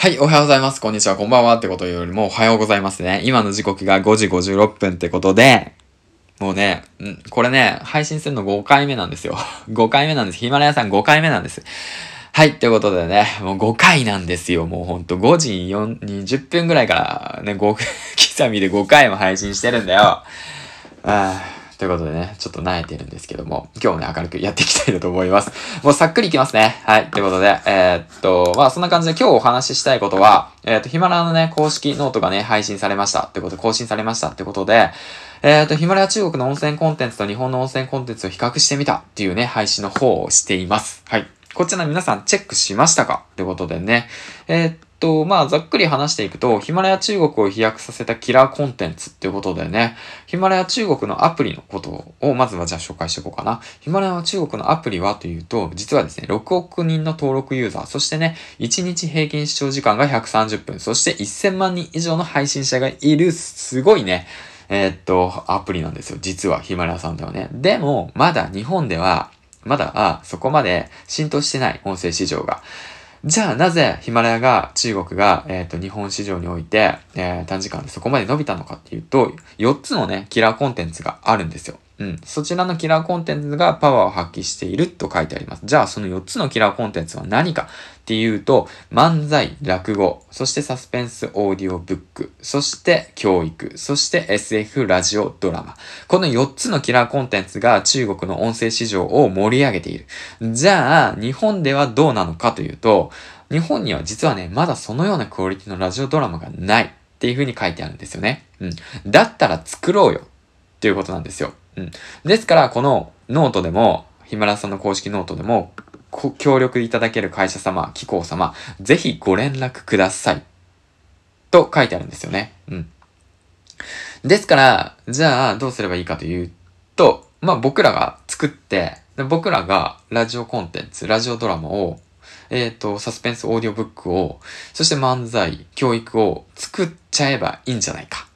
はい、おはようございます。こんにちは、こんばんはってことよりもおはようございますね。今の時刻が5時56分ってことで、もうね、うんこれね、配信するの5回目なんですよ。5回目なんです。ヒマラヤさん5回目なんです。はい、ということでね、もう5回なんですよ。もうほんと5時4 20分ぐらいからね、5 刻みで5回も配信してるんだよ。ああということでね、ちょっと慣れてるんですけども、今日もね、明るくやっていきたいなと思います。もうさっくりいきますね。はい。ということで、えー、っと、まあそんな感じで今日お話ししたいことは、えー、っと、ヒマラヤのね、公式ノートがね、配信されました。ってことで、更新されましたってことで、えー、っと、ヒマラヤ中国の温泉コンテンツと日本の温泉コンテンツを比較してみたっていうね、配信の方をしています。はい。こちら皆さんチェックしましたか？ってことでね。えー、っと、まあ、ざっくり話していくと、ヒマラヤ中国を飛躍させたキラーコンテンツっていうことでね、ヒマラヤ中国のアプリのことを、まずはじゃあ紹介していこうかな。ヒマラヤ中国のアプリはというと、実はですね、6億人の登録ユーザー、そしてね、1日平均視聴時間が130分、そして1000万人以上の配信者がいる、すごいね、えー、っと、アプリなんですよ。実は、ヒマラヤさんではね。でも、まだ日本では、まだ、あそこまで浸透してない音声市場が。じゃあなぜヒマラヤが中国が、えっ、ー、と日本市場において、えー、短時間でそこまで伸びたのかっていうと、4つのね、キラーコンテンツがあるんですよ。うん。そちらのキラーコンテンツがパワーを発揮していると書いてあります。じゃあその4つのキラーコンテンツは何かっていうと、漫才、落語、そしてサスペンスオーディオブック、そして教育、そして SF ラジオドラマ。この4つのキラーコンテンツが中国の音声市場を盛り上げている。じゃあ、日本ではどうなのかというと、日本には実はね、まだそのようなクオリティのラジオドラマがないっていう風に書いてあるんですよね。うん。だったら作ろうよっていうことなんですよ。うん。ですから、このノートでも、ヒマラさんの公式ノートでも、協力いただける会社様、企業様、ぜひご連絡ください。と書いてあるんですよね。うん。ですから、じゃあどうすればいいかというと、まあ僕らが作って、僕らがラジオコンテンツ、ラジオドラマを、えっ、ー、と、サスペンスオーディオブックを、そして漫才、教育を作っちゃえばいいんじゃないか。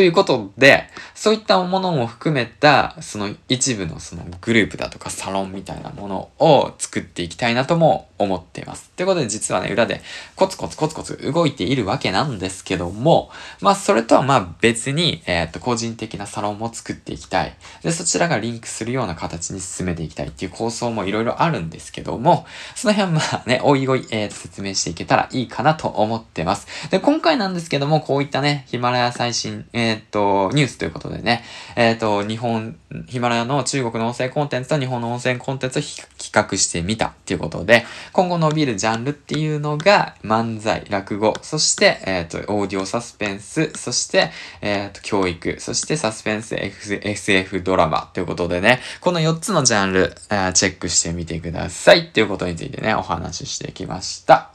ということで、そういったものも含めた、その一部のそのグループだとかサロンみたいなものを作っていきたいなとも思っています。ということで実はね、裏でコツコツコツコツ動いているわけなんですけども、まあそれとはまあ別に、えっ、と、個人的なサロンも作っていきたい。で、そちらがリンクするような形に進めていきたいっていう構想もいろいろあるんですけども、その辺はまあね、おいおい、えー、説明していけたらいいかなと思ってます。で、今回なんですけども、こういったね、ヒマラヤ最新、えっ、ー、と、ニュースということでね、えっ、と、日本、ヒマラヤの中国の音声コンテンツと日本の音声コンテンツを比較してみたっていうことで、今後伸びるジャンルっていうのが、漫才、落語、そして、えっ、と、オーディオサスペンス、そして、えっ、と、教育、そしてサスペンス、SF ドラマということでね、この4つのジャンル、え、チェックしてみてくださいっていうことについてね、お話ししてきました。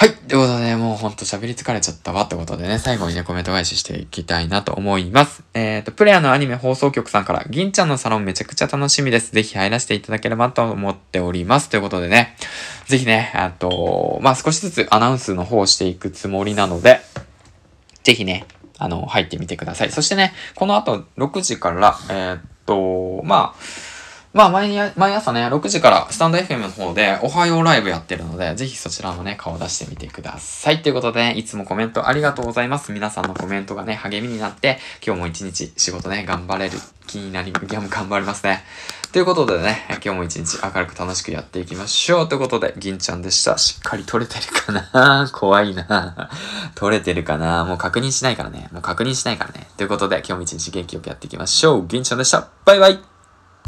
はい。ということで、ね、もうほんと喋り疲れちゃったわってことでね、最後にね、コメント返ししていきたいなと思います。えっ、ー、と、プレイヤーのアニメ放送局さんから、銀ちゃんのサロンめちゃくちゃ楽しみです。ぜひ入らせていただければと思っております。ということでね、ぜひね、あと、まあ、少しずつアナウンスの方をしていくつもりなので、ぜひね、あの、入ってみてください。そしてね、この後6時から、えっ、と、まあ、まあ毎、毎朝ね、6時からスタンド FM の方で、おはようライブやってるので、ぜひそちらもね、顔出してみてください。ということで、いつもコメントありがとうございます。皆さんのコメントがね、励みになって、今日も一日仕事ね、頑張れる気になり、いやもう頑張りますね。ということでね、今日も一日明るく楽しくやっていきましょう。ということで、銀ちゃんでした。しっかり撮れてるかな？怖いな撮れてるかな？もう確認しないからね。もう確認しないからね。ということで、今日も一日元気よくやっていきましょう。銀ちゃんでした。バイバイ